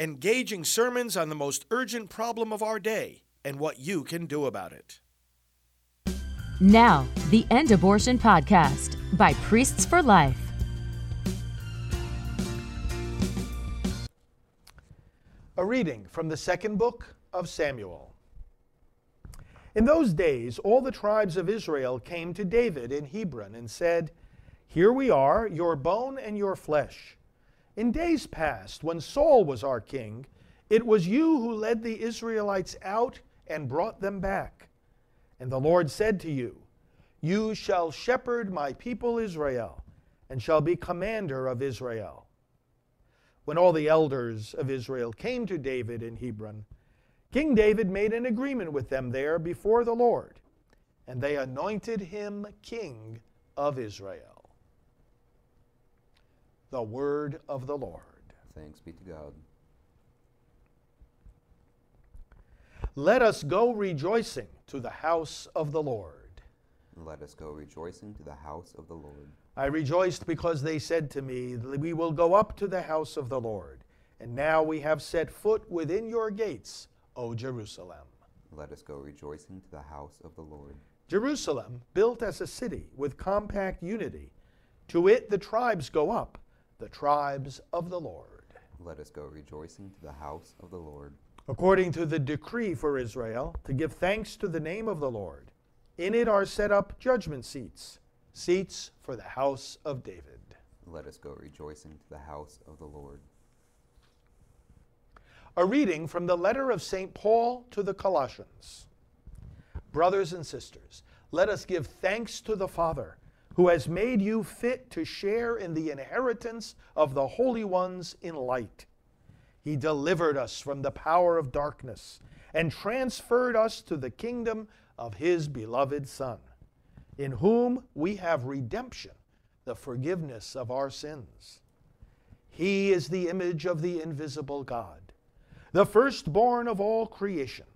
engaging sermons on the most urgent problem of our day and what you can do about it. Now, the End Abortion Podcast by Priests for Life. A reading from the second book of Samuel. In those days, all the tribes of Israel came to David in Hebron and said, Here we are, your bone and your flesh. In days past, when Saul was our king, it was you who led the Israelites out and brought them back. And the Lord said to you, You shall shepherd my people Israel, and shall be commander of Israel. When all the elders of Israel came to David in Hebron, King David made an agreement with them there before the Lord, and they anointed him king of Israel. The word of the Lord. Thanks be to God. Let us go rejoicing to the house of the Lord. Let us go rejoicing to the house of the Lord. I rejoiced because they said to me, We will go up to the house of the Lord. And now we have set foot within your gates, O Jerusalem. Let us go rejoicing to the house of the Lord. Jerusalem, built as a city with compact unity, to it the tribes go up, the tribes of the Lord. Let us go rejoicing to the house of the Lord. According to the decree for Israel, to give thanks to the name of the Lord, in it are set up judgment seats, seats for the house of David. Let us go rejoicing to the house of the Lord. A reading from the letter of St. Paul to the Colossians. Brothers and sisters, let us give thanks to the Father, who has made you fit to share in the inheritance of the holy ones in light. He delivered us from the power of darkness and transferred us to the kingdom of His beloved Son, in whom we have redemption, the forgiveness of our sins. He is the image of the invisible God the firstborn of all creation.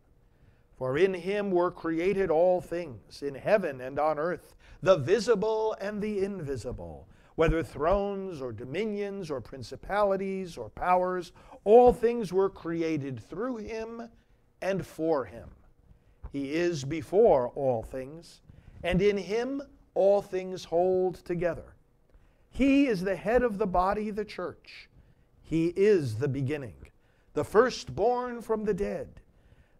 For in him were created all things, in heaven and on earth, the visible and the invisible, whether thrones or dominions or principalities or powers, all things were created through him and for him. He is before all things, and in him all things hold together. He is the head of the body, the church. He is the beginning the firstborn from the dead,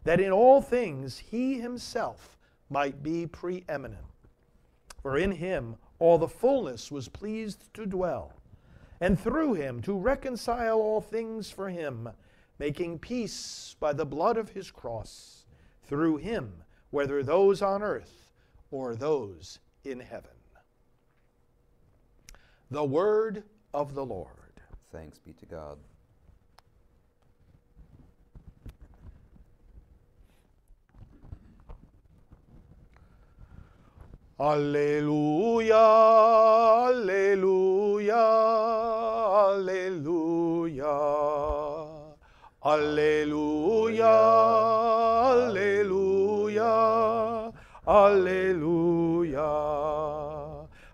that in all things he himself might be preeminent. For in him all the fullness was pleased to dwell, and through him to reconcile all things for him, making peace by the blood of his cross, through him, whether those on earth or those in heaven. The word of the Lord. Thanks be to God. Alleluia, Alleluia, Alleluia, Alleluia, Alleluia, Alleluia.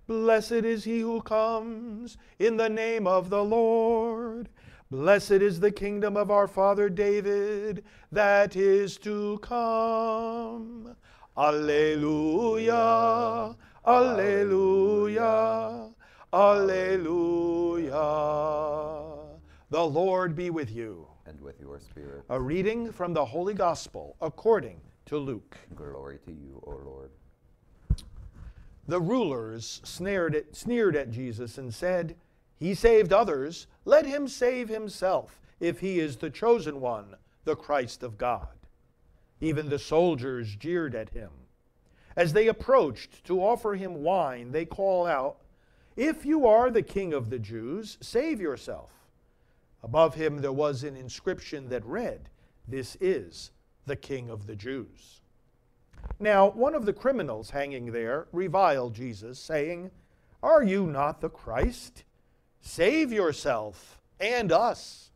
Blessed is he who comes in the name of the Lord. Blessed is the kingdom of our father David that is to come. Alleluia, Alleluia, Alleluia. The Lord be with you. And with your spirit. A reading from the Holy Gospel according to Luke. Glory to you, O Lord. The rulers snared at, sneered at Jesus and said, He saved others, let him save himself, if he is the chosen one, the Christ of God. Even the soldiers jeered at him. As they approached to offer him wine, they call out, If you are the king of the Jews, save yourself. Above him there was an inscription that read, This is the king of the Jews. Now, one of the criminals hanging there reviled Jesus, saying, Are you not the Christ? Save yourself and us.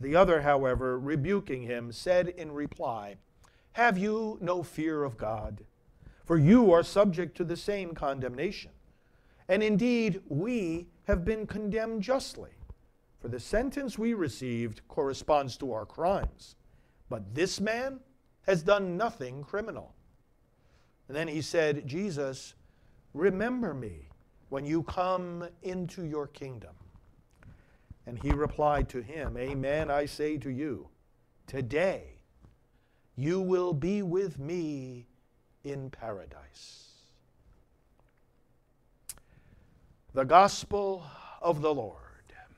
The other, however, rebuking him, said in reply, Have you no fear of God? For you are subject to the same condemnation. And indeed, we have been condemned justly. For the sentence we received corresponds to our crimes. But this man has done nothing criminal. And then he said, Jesus, remember me when you come into your kingdom. And he replied to him, Amen, I say to you, today you will be with me in paradise. The Gospel of the Lord.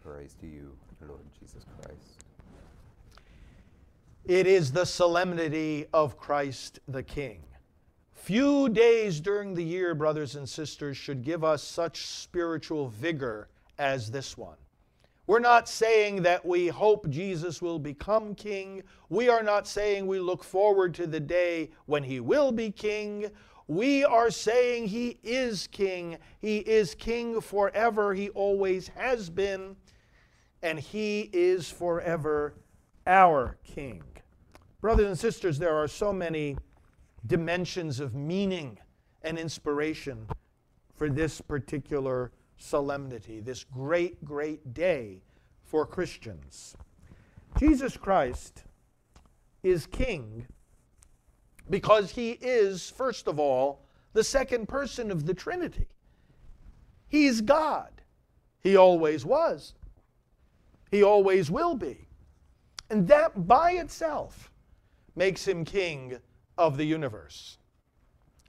Praise to you, Lord Jesus Christ. It is the solemnity of Christ the King. Few days during the year, brothers and sisters, should give us such spiritual vigor as this one. We're not saying that we hope Jesus will become king. We are not saying we look forward to the day when he will be king. We are saying he is king. He is king forever. He always has been. And he is forever our king. Brothers and sisters, there are so many dimensions of meaning and inspiration for this particular solemnity, this great, great day for Christians. Jesus Christ is king because he is, first of all, the second person of the Trinity. He's God. He always was. He always will be. And that by itself makes him king of the universe.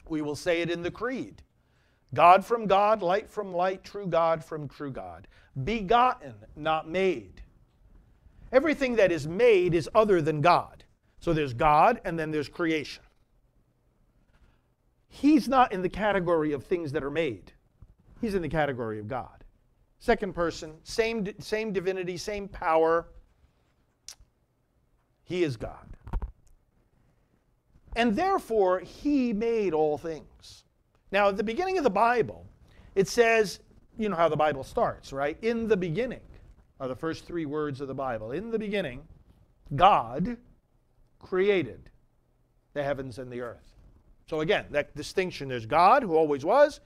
We will say it in the Creed God from God, light from light, true God from true God. Begotten, not made. Everything that is made is other than God. So there's God and then there's creation. He's not in the category of things that are made, he's in the category of God. Second person, same, same divinity, same power. He is God. And therefore, he made all things. Now, at the beginning of the Bible, it says, you know how the Bible starts, right? In the beginning are the first three words of the Bible. In the beginning, God created the heavens and the earth. So again, that distinction there's God, who always was,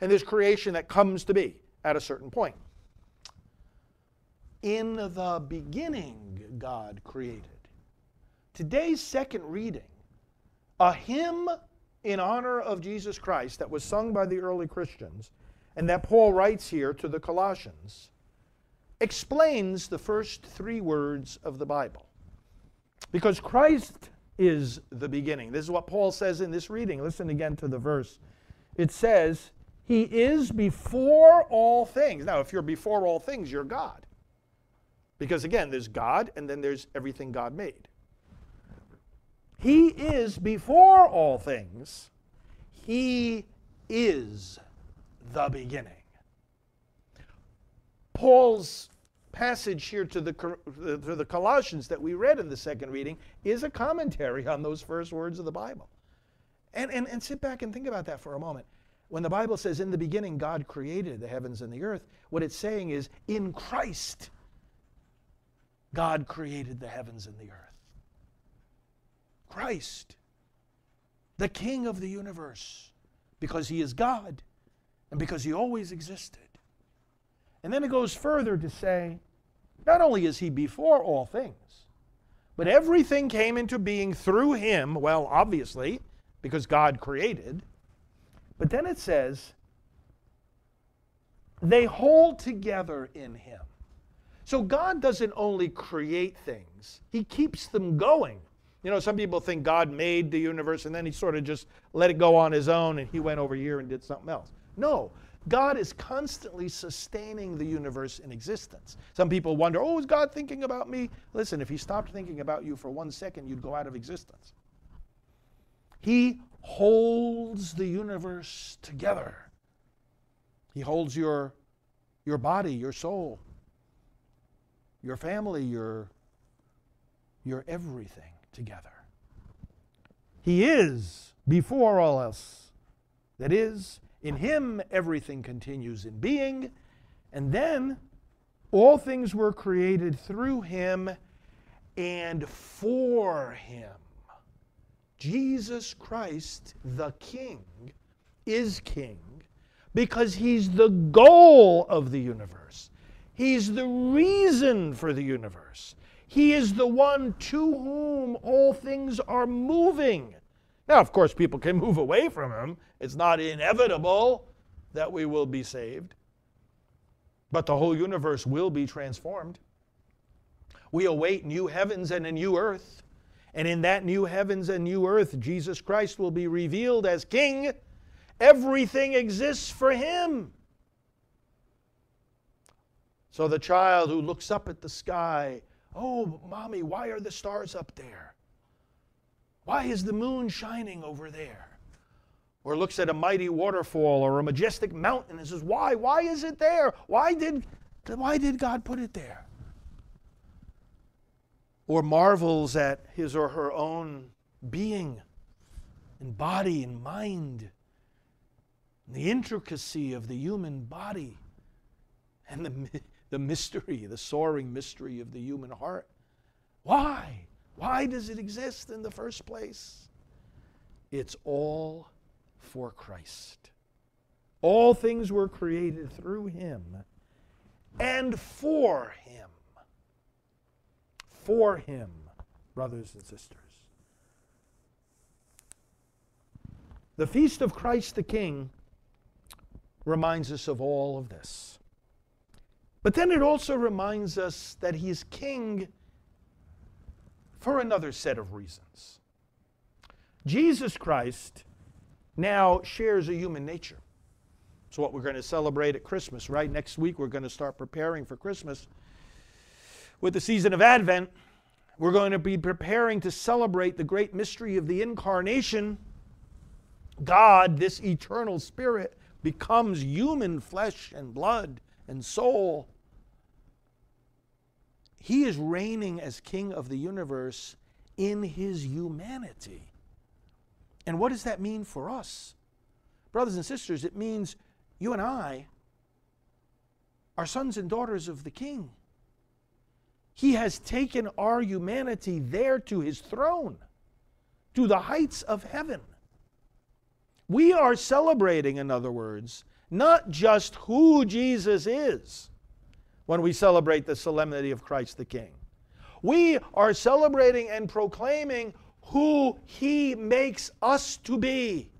and there's creation that comes to be at a certain point. In the beginning, God created. Today's second reading, a hymn in honor of Jesus Christ that was sung by the early Christians and that Paul writes here to the Colossians, explains the first three words of the Bible. Because Christ is the beginning. This is what Paul says in this reading. Listen again to the verse. It says, He is before all things. Now, if you're before all things, you're God. Because again, there's God and then there's everything God made. He is before all things. He is the beginning. Paul's passage here to the, to the Colossians that we read in the second reading is a commentary on those first words of the Bible. And, and, and sit back and think about that for a moment. When the Bible says, In the beginning, God created the heavens and the earth, what it's saying is, In Christ, God created the heavens and the earth. Christ, the King of the universe, because He is God and because He always existed. And then it goes further to say, not only is He before all things, but everything came into being through Him, well, obviously, because God created. But then it says, they hold together in Him. So God doesn't only create things, He keeps them going you know, some people think God made the universe and then he sort of just let it go on his own and he went over here and did something else. No, God is constantly sustaining the universe in existence. Some people wonder, oh, is God thinking about me? Listen, if he stopped thinking about you for one second, you'd go out of existence. He holds the universe together. He holds your, your body, your soul, your family, your, your everything together. He is before all else. That is, in Him everything continues in being, and then all things were created through Him and for Him. Jesus Christ, the King, is King because He's the goal of the universe. He's the reason for the universe. He is the one to whom all things are moving. Now, of course, people can move away from him. It's not inevitable that we will be saved. But the whole universe will be transformed. We await new heavens and a new earth. And in that new heavens and new earth, Jesus Christ will be revealed as King. Everything exists for Him. So the child who looks up at the sky, oh, mommy, why are the stars up there? Why is the moon shining over there? Or looks at a mighty waterfall or a majestic mountain and says, Why? Why is it there? Why did, why did God put it there? Or marvels at his or her own being and body and mind, and the intricacy of the human body, and the, the mystery, the soaring mystery of the human heart. Why? Why does it exist in the first place? It's all for Christ. All things were created through him and for him. For him, brothers and sisters. The feast of Christ the King reminds us of all of this. But then it also reminds us that he is king for another set of reasons. Jesus Christ now shares a human nature. It's what we're going to celebrate at Christmas, right? Next week, we're going to start preparing for Christmas. With the season of Advent, we're going to be preparing to celebrate the great mystery of the incarnation. God, this eternal spirit, becomes human flesh and blood and soul he is reigning as king of the universe in his humanity. And what does that mean for us? Brothers and sisters, it means you and I are sons and daughters of the king. He has taken our humanity there to his throne, to the heights of heaven. We are celebrating, in other words, not just who Jesus is when we celebrate the solemnity of Christ the King. We are celebrating and proclaiming who He makes us to be.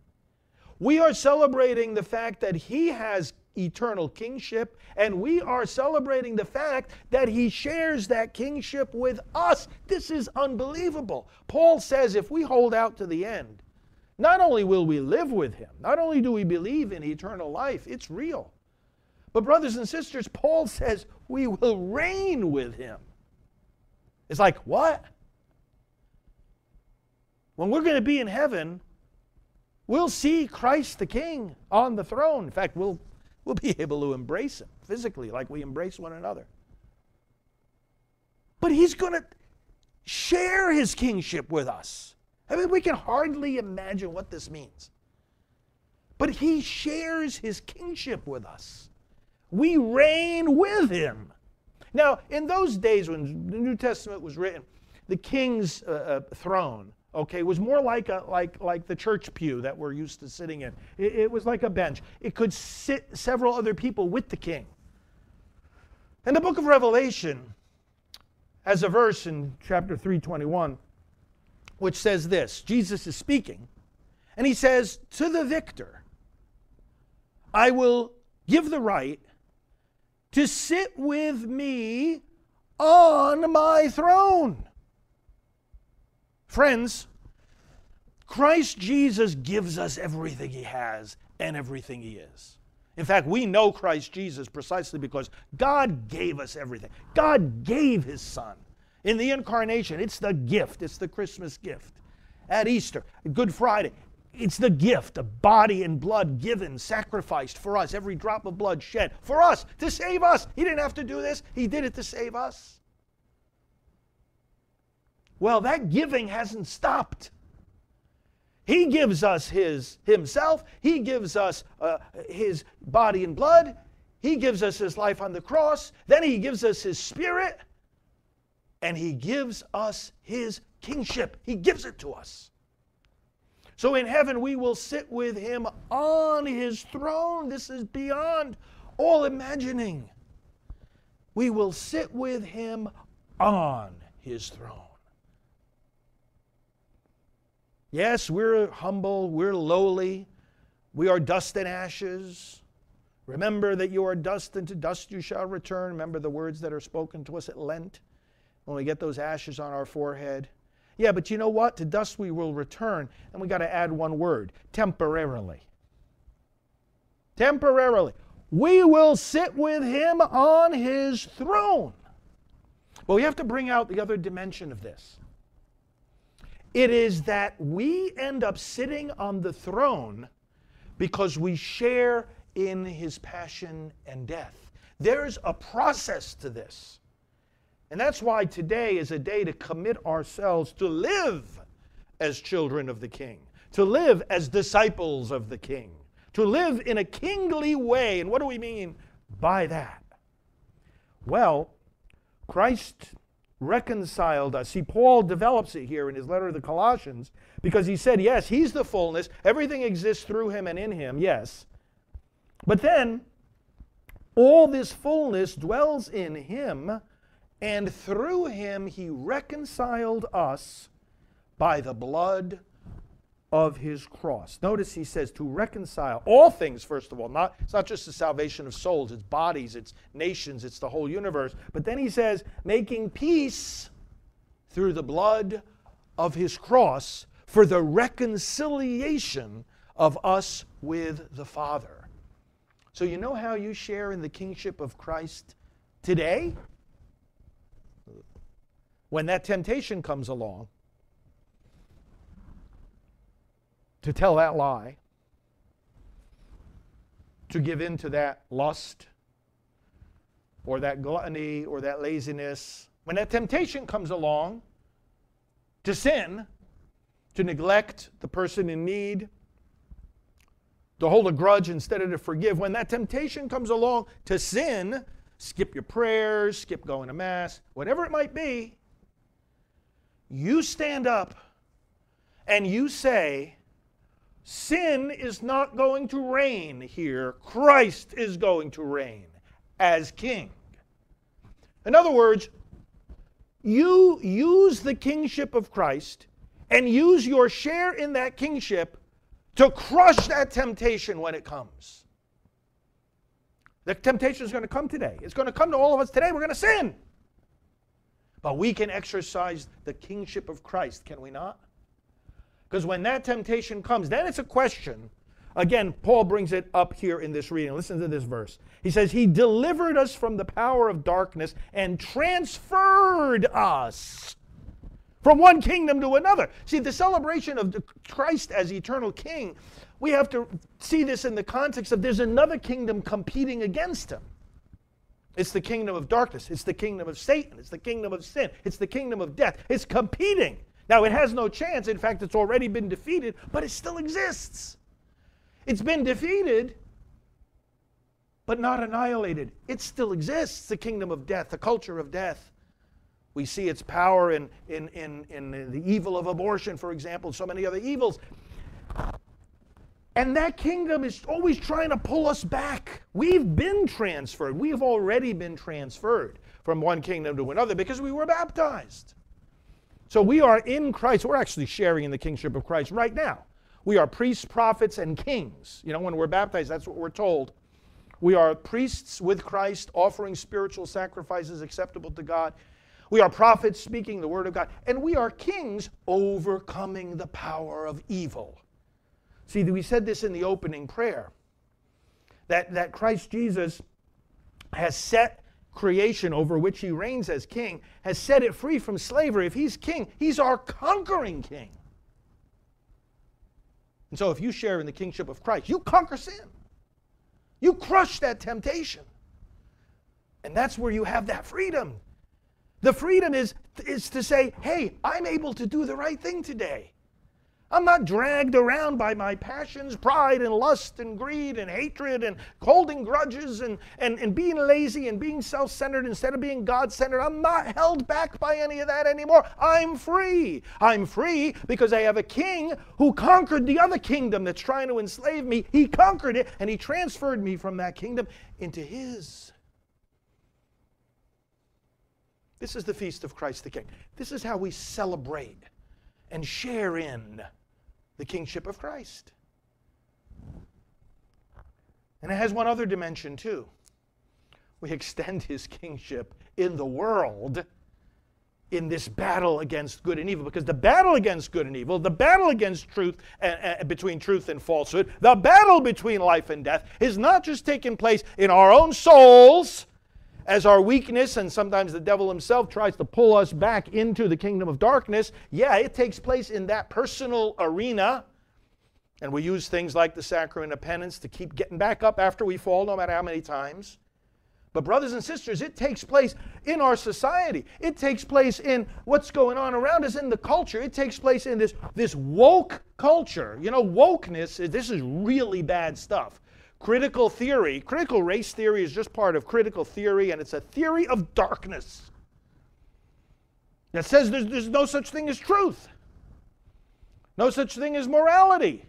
We are celebrating the fact that He has eternal kingship, and we are celebrating the fact that He shares that kingship with us. This is unbelievable. Paul says if we hold out to the end, not only will we live with Him, not only do we believe in eternal life, it's real. But, brothers and sisters, Paul says we will reign with him. It's like, what? When we're going to be in heaven, we'll see Christ the King on the throne. In fact, we'll, we'll be able to embrace him physically like we embrace one another. But he's going to share his kingship with us. I mean, we can hardly imagine what this means. But he shares his kingship with us we reign with him. Now, in those days when the New Testament was written, the king's uh, uh, throne, okay, was more like, a, like, like the church pew that we're used to sitting in. It, it was like a bench. It could sit several other people with the king. And the book of Revelation has a verse in chapter 321 which says this Jesus is speaking, and he says, To the victor, I will give the right to sit with me on my throne. Friends, Christ Jesus gives us everything he has and everything he is. In fact, we know Christ Jesus precisely because God gave us everything. God gave his son. In the incarnation, it's the gift, it's the Christmas gift. At Easter, Good Friday, it's the gift of body and blood given, sacrificed for us, every drop of blood shed for us to save us. He didn't have to do this, He did it to save us. Well, that giving hasn't stopped. He gives us his himself. He gives us uh, his body and blood. He gives us his life on the cross. Then he gives us his spirit. And he gives us his kingship. He gives it to us. So in heaven, we will sit with him on his throne. This is beyond all imagining. we will sit with him on his throne. Yes, we're humble, we're lowly, we are dust and ashes. Remember that you are dust, and to dust you shall return. Remember the words that are spoken to us at Lent when we get those ashes on our forehead. Yeah, but you know what? To dust we will return. And we got to add one word temporarily. Temporarily. We will sit with him on his throne. But we have to bring out the other dimension of this. It is that we end up sitting on the throne because we share in his passion and death. There's a process to this. And that's why today is a day to commit ourselves to live as children of the King, to live as disciples of the King, to live in a kingly way. And what do we mean by that? Well, Christ reconciled us. See, Paul develops it here in his letter to the Colossians because he said, yes, he's the fullness, everything exists through him and in him, yes. But then, all this fullness dwells in him and through him he reconciled us by the blood of his cross. Notice he says to reconcile all things, first of all. Not, it's not just the salvation of souls, it's bodies, it's nations, it's the whole universe. But then he says, making peace through the blood of his cross for the reconciliation of us with the Father. So, you know how you share in the kingship of Christ today? When that temptation comes along to tell that lie, to give in to that lust or that gluttony or that laziness, when that temptation comes along to sin, to neglect the person in need, to hold a grudge instead of to forgive, when that temptation comes along to sin, skip your prayers, skip going to Mass, whatever it might be, you stand up and you say, Sin is not going to reign here. Christ is going to reign as king. In other words, you use the kingship of Christ and use your share in that kingship to crush that temptation when it comes. The temptation is going to come today. It's going to come to all of us today. We're going to sin. But we can exercise the kingship of Christ, can we not? Because when that temptation comes, then it's a question. Again, Paul brings it up here in this reading. Listen to this verse. He says, He delivered us from the power of darkness and transferred us from one kingdom to another. See, the celebration of Christ as eternal king, we have to see this in the context of there's another kingdom competing against him. It's the kingdom of darkness. It's the kingdom of Satan. It's the kingdom of sin. It's the kingdom of death. It's competing. Now, it has no chance. In fact, it's already been defeated, but it still exists. It's been defeated, but not annihilated. It still exists, the kingdom of death, the culture of death. We see its power in, in, in, in the evil of abortion, for example, so many other evils. And that kingdom is always trying to pull us back. We've been transferred. We've already been transferred from one kingdom to another because we were baptized. So we are in Christ. We're actually sharing in the kingship of Christ right now. We are priests, prophets, and kings. You know, when we're baptized, that's what we're told. We are priests with Christ, offering spiritual sacrifices acceptable to God. We are prophets speaking the word of God. And we are kings overcoming the power of evil. See, we said this in the opening prayer that, that Christ Jesus has set creation over which he reigns as king, has set it free from slavery. If he's king, he's our conquering king. And so if you share in the kingship of Christ, you conquer sin. You crush that temptation. And that's where you have that freedom. The freedom is, is to say, hey, I'm able to do the right thing today. I'm not dragged around by my passions, pride, and lust, and greed, and hatred, and holding grudges, and, and, and being lazy, and being self centered instead of being God centered. I'm not held back by any of that anymore. I'm free. I'm free because I have a king who conquered the other kingdom that's trying to enslave me. He conquered it, and he transferred me from that kingdom into his. This is the feast of Christ the King. This is how we celebrate and share in the kingship of Christ. And it has one other dimension too. We extend his kingship in the world in this battle against good and evil because the battle against good and evil the battle against truth uh, uh, between truth and falsehood the battle between life and death is not just taking place in our own souls as our weakness and sometimes the devil himself tries to pull us back into the kingdom of darkness yeah it takes place in that personal arena and we use things like the sacrament of penance to keep getting back up after we fall no matter how many times but, brothers and sisters, it takes place in our society. It takes place in what's going on around us in the culture. It takes place in this, this woke culture. You know, wokeness, this is really bad stuff. Critical theory, critical race theory is just part of critical theory, and it's a theory of darkness that says there's, there's no such thing as truth, no such thing as morality.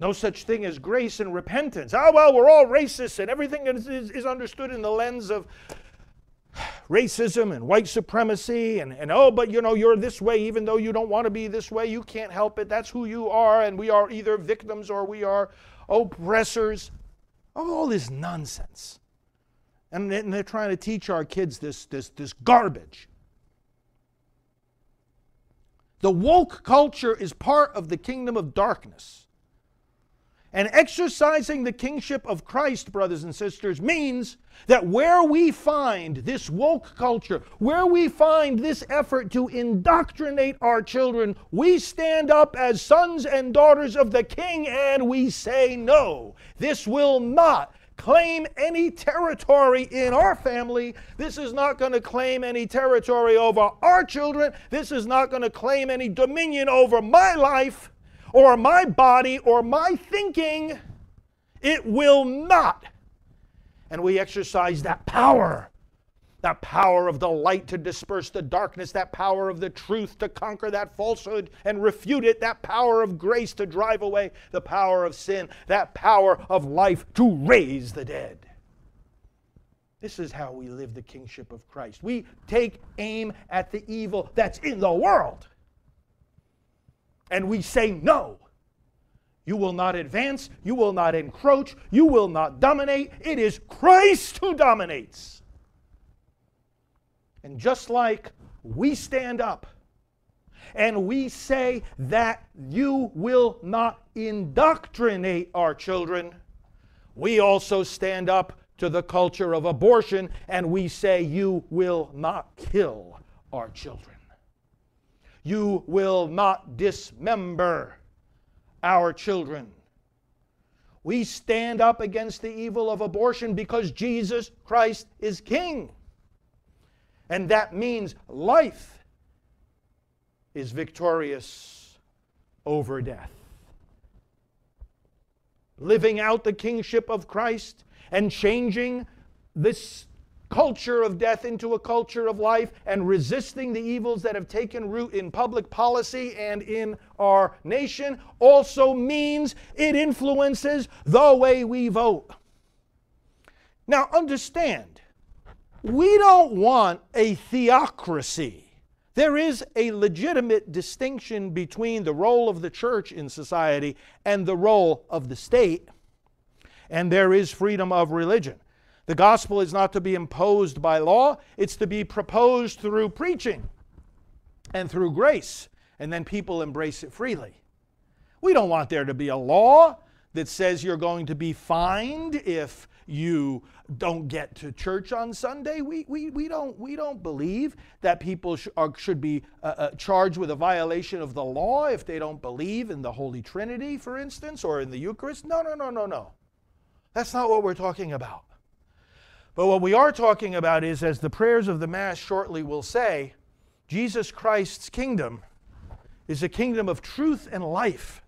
No such thing as grace and repentance. Ah, well, we're all racists, and everything is, is, is understood in the lens of racism and white supremacy and, and oh but you know you're this way even though you don't want to be this way you can't help it that's who you are and we are either victims or we are oppressors all this nonsense. And, and they're trying to teach our kids this, this, this garbage. The woke culture is part of the kingdom of darkness and exercising the kingship of Christ, brothers and sisters, means that where we find this woke culture, where we find this effort to indoctrinate our children, we stand up as sons and daughters of the King and we say, no, this will not claim any territory in our family. This is not going to claim any territory over our children. This is not going to claim any dominion over my life or my body or my thinking. It will not. And we exercise that power that power of the light to disperse the darkness, that power of the truth to conquer that falsehood and refute it, that power of grace to drive away the power of sin, that power of life to raise the dead. This is how we live the kingship of Christ. We take aim at the evil that's in the world and we say no. You will not advance. You will not encroach. You will not dominate. It is Christ who dominates. And just like we stand up and we say that you will not indoctrinate our children, we also stand up to the culture of abortion and we say you will not kill our children. You will not dismember our children. We stand up against the evil of abortion because Jesus Christ is King. And that means life is victorious over death. Living out the kingship of Christ and changing this culture of death into a culture of life and resisting the evils that have taken root in public policy and in our nation also means it influences the way we vote. Now, understand, we don't want a theocracy. There is a legitimate distinction between the role of the church in society and the role of the state, and there is freedom of religion. The gospel is not to be imposed by law, it's to be proposed through preaching and through grace, and then people embrace it freely. We don't want there to be a law that says you're going to be fined if you don't get to church on Sunday. We, we, we, don't, we don't believe that people sh- are, should be uh, uh, charged with a violation of the law if they don't believe in the Holy Trinity, for instance, or in the Eucharist. No, no, no, no, no. That's not what we're talking about. But what we are talking about is, as the prayers of the Mass shortly will say, Jesus Christ's kingdom is a kingdom of truth and life,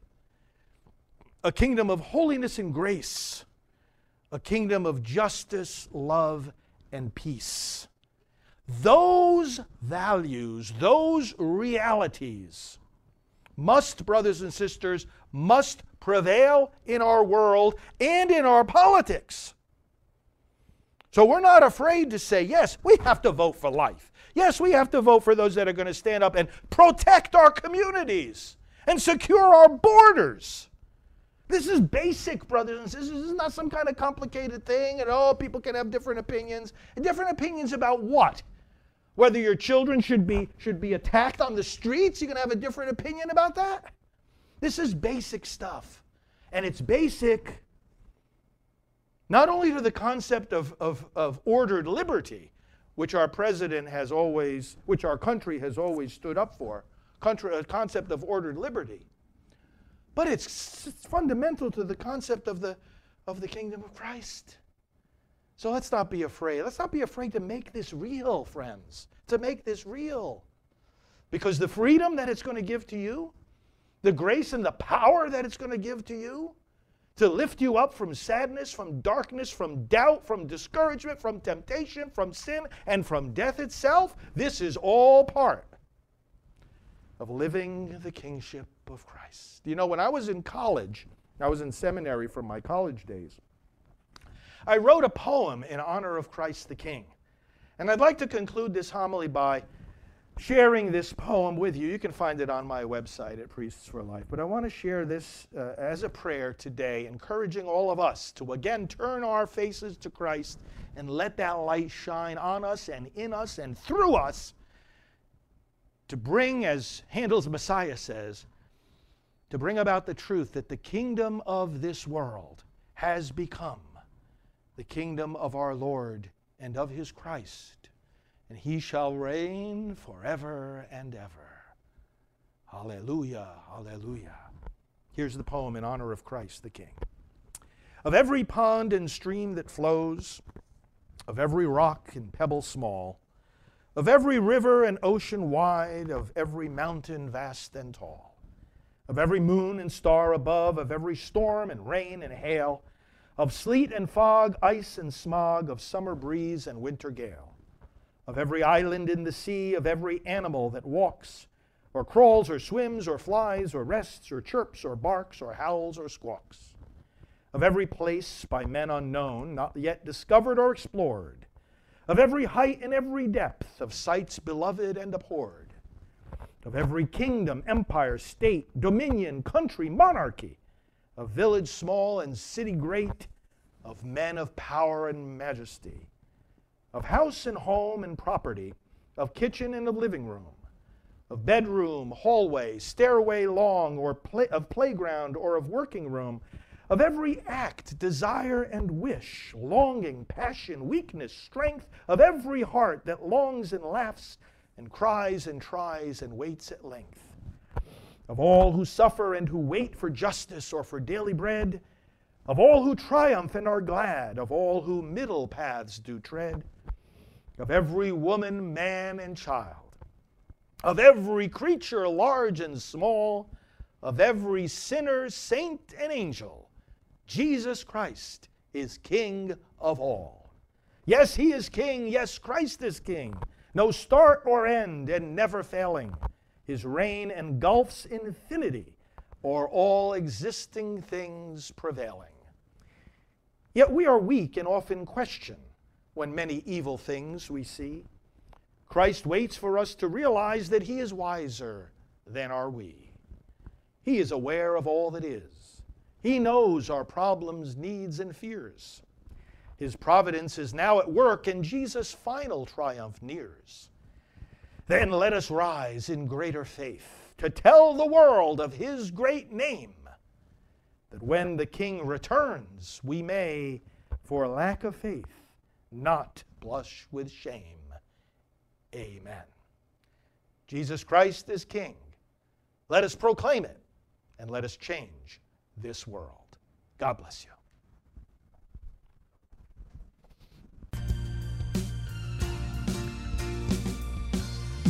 a kingdom of holiness and grace, a kingdom of justice, love, and peace. Those values, those realities must, brothers and sisters, must prevail in our world and in our politics. So we're not afraid to say, yes, we have to vote for life. Yes, we have to vote for those that are going to stand up and protect our communities and secure our borders. This is basic, brothers and sisters. This is not some kind of complicated thing, and oh, people can have different opinions. And different opinions about what? Whether your children should be should be attacked on the streets, you're gonna have a different opinion about that. This is basic stuff. And it's basic not only to the concept of, of, of ordered liberty, which our president has always, which our country has always stood up for, a uh, concept of ordered liberty, but it's, it's fundamental to the concept of the, of the kingdom of Christ. So let's not be afraid. Let's not be afraid to make this real, friends, to make this real. Because the freedom that it's going to give to you, the grace and the power that it's going to give to you, to lift you up from sadness, from darkness, from doubt, from discouragement, from temptation, from sin, and from death itself. This is all part of living the kingship of Christ. You know, when I was in college, I was in seminary from my college days, I wrote a poem in honor of Christ the King. And I'd like to conclude this homily by sharing this poem with you. You can find it on my website at Priests for Life. But I want to share this uh, as a prayer today, encouraging all of us to again turn our faces to Christ and let that light shine on us and in us and through us to bring, as Handel's Messiah says, to bring about the truth that the kingdom of this world has become the kingdom of our Lord and of his Christ and he shall reign forever and ever. Hallelujah, hallelujah. Here's the poem in honor of Christ the King. Of every pond and stream that flows, of every rock and pebble small, of every river and ocean wide, of every mountain vast and tall, of every moon and star above, of every storm and rain and hail, of sleet and fog, ice and smog, of summer breeze and winter gale of every island in the sea, of every animal that walks, or crawls, or swims, or flies, or rests, or chirps, or barks, or howls, or squawks, of every place by men unknown, not yet discovered or explored, of every height and every depth, of sights beloved and abhorred, of every kingdom, empire, state, dominion, country, monarchy, of village small and city great, of men of power and majesty of house and home and property, of kitchen and of living room, of bedroom, hallway, stairway long, or play, of playground or of working room, of every act, desire, and wish, longing, passion, weakness, strength, of every heart that longs and laughs and cries and tries and waits at length, of all who suffer and who wait for justice or for daily bread, of all who triumph and are glad, of all who middle paths do tread of every woman, man, and child, of every creature, large and small, of every sinner, saint, and angel, Jesus Christ is King of all. Yes, He is King. Yes, Christ is King. No start or end, and never failing. His reign engulfs infinity, or all existing things prevailing. Yet we are weak and often question when many evil things we see. Christ waits for us to realize that He is wiser than are we. He is aware of all that is. He knows our problems, needs, and fears. His providence is now at work, and Jesus' final triumph nears. Then let us rise in greater faith to tell the world of His great name, that when the King returns, we may, for lack of faith, not blush with shame. Amen. Jesus Christ is King. Let us proclaim it and let us change this world. God bless you.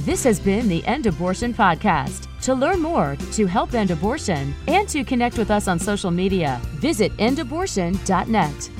This has been the End Abortion Podcast. To learn more, to help end abortion, and to connect with us on social media, visit endabortion.net.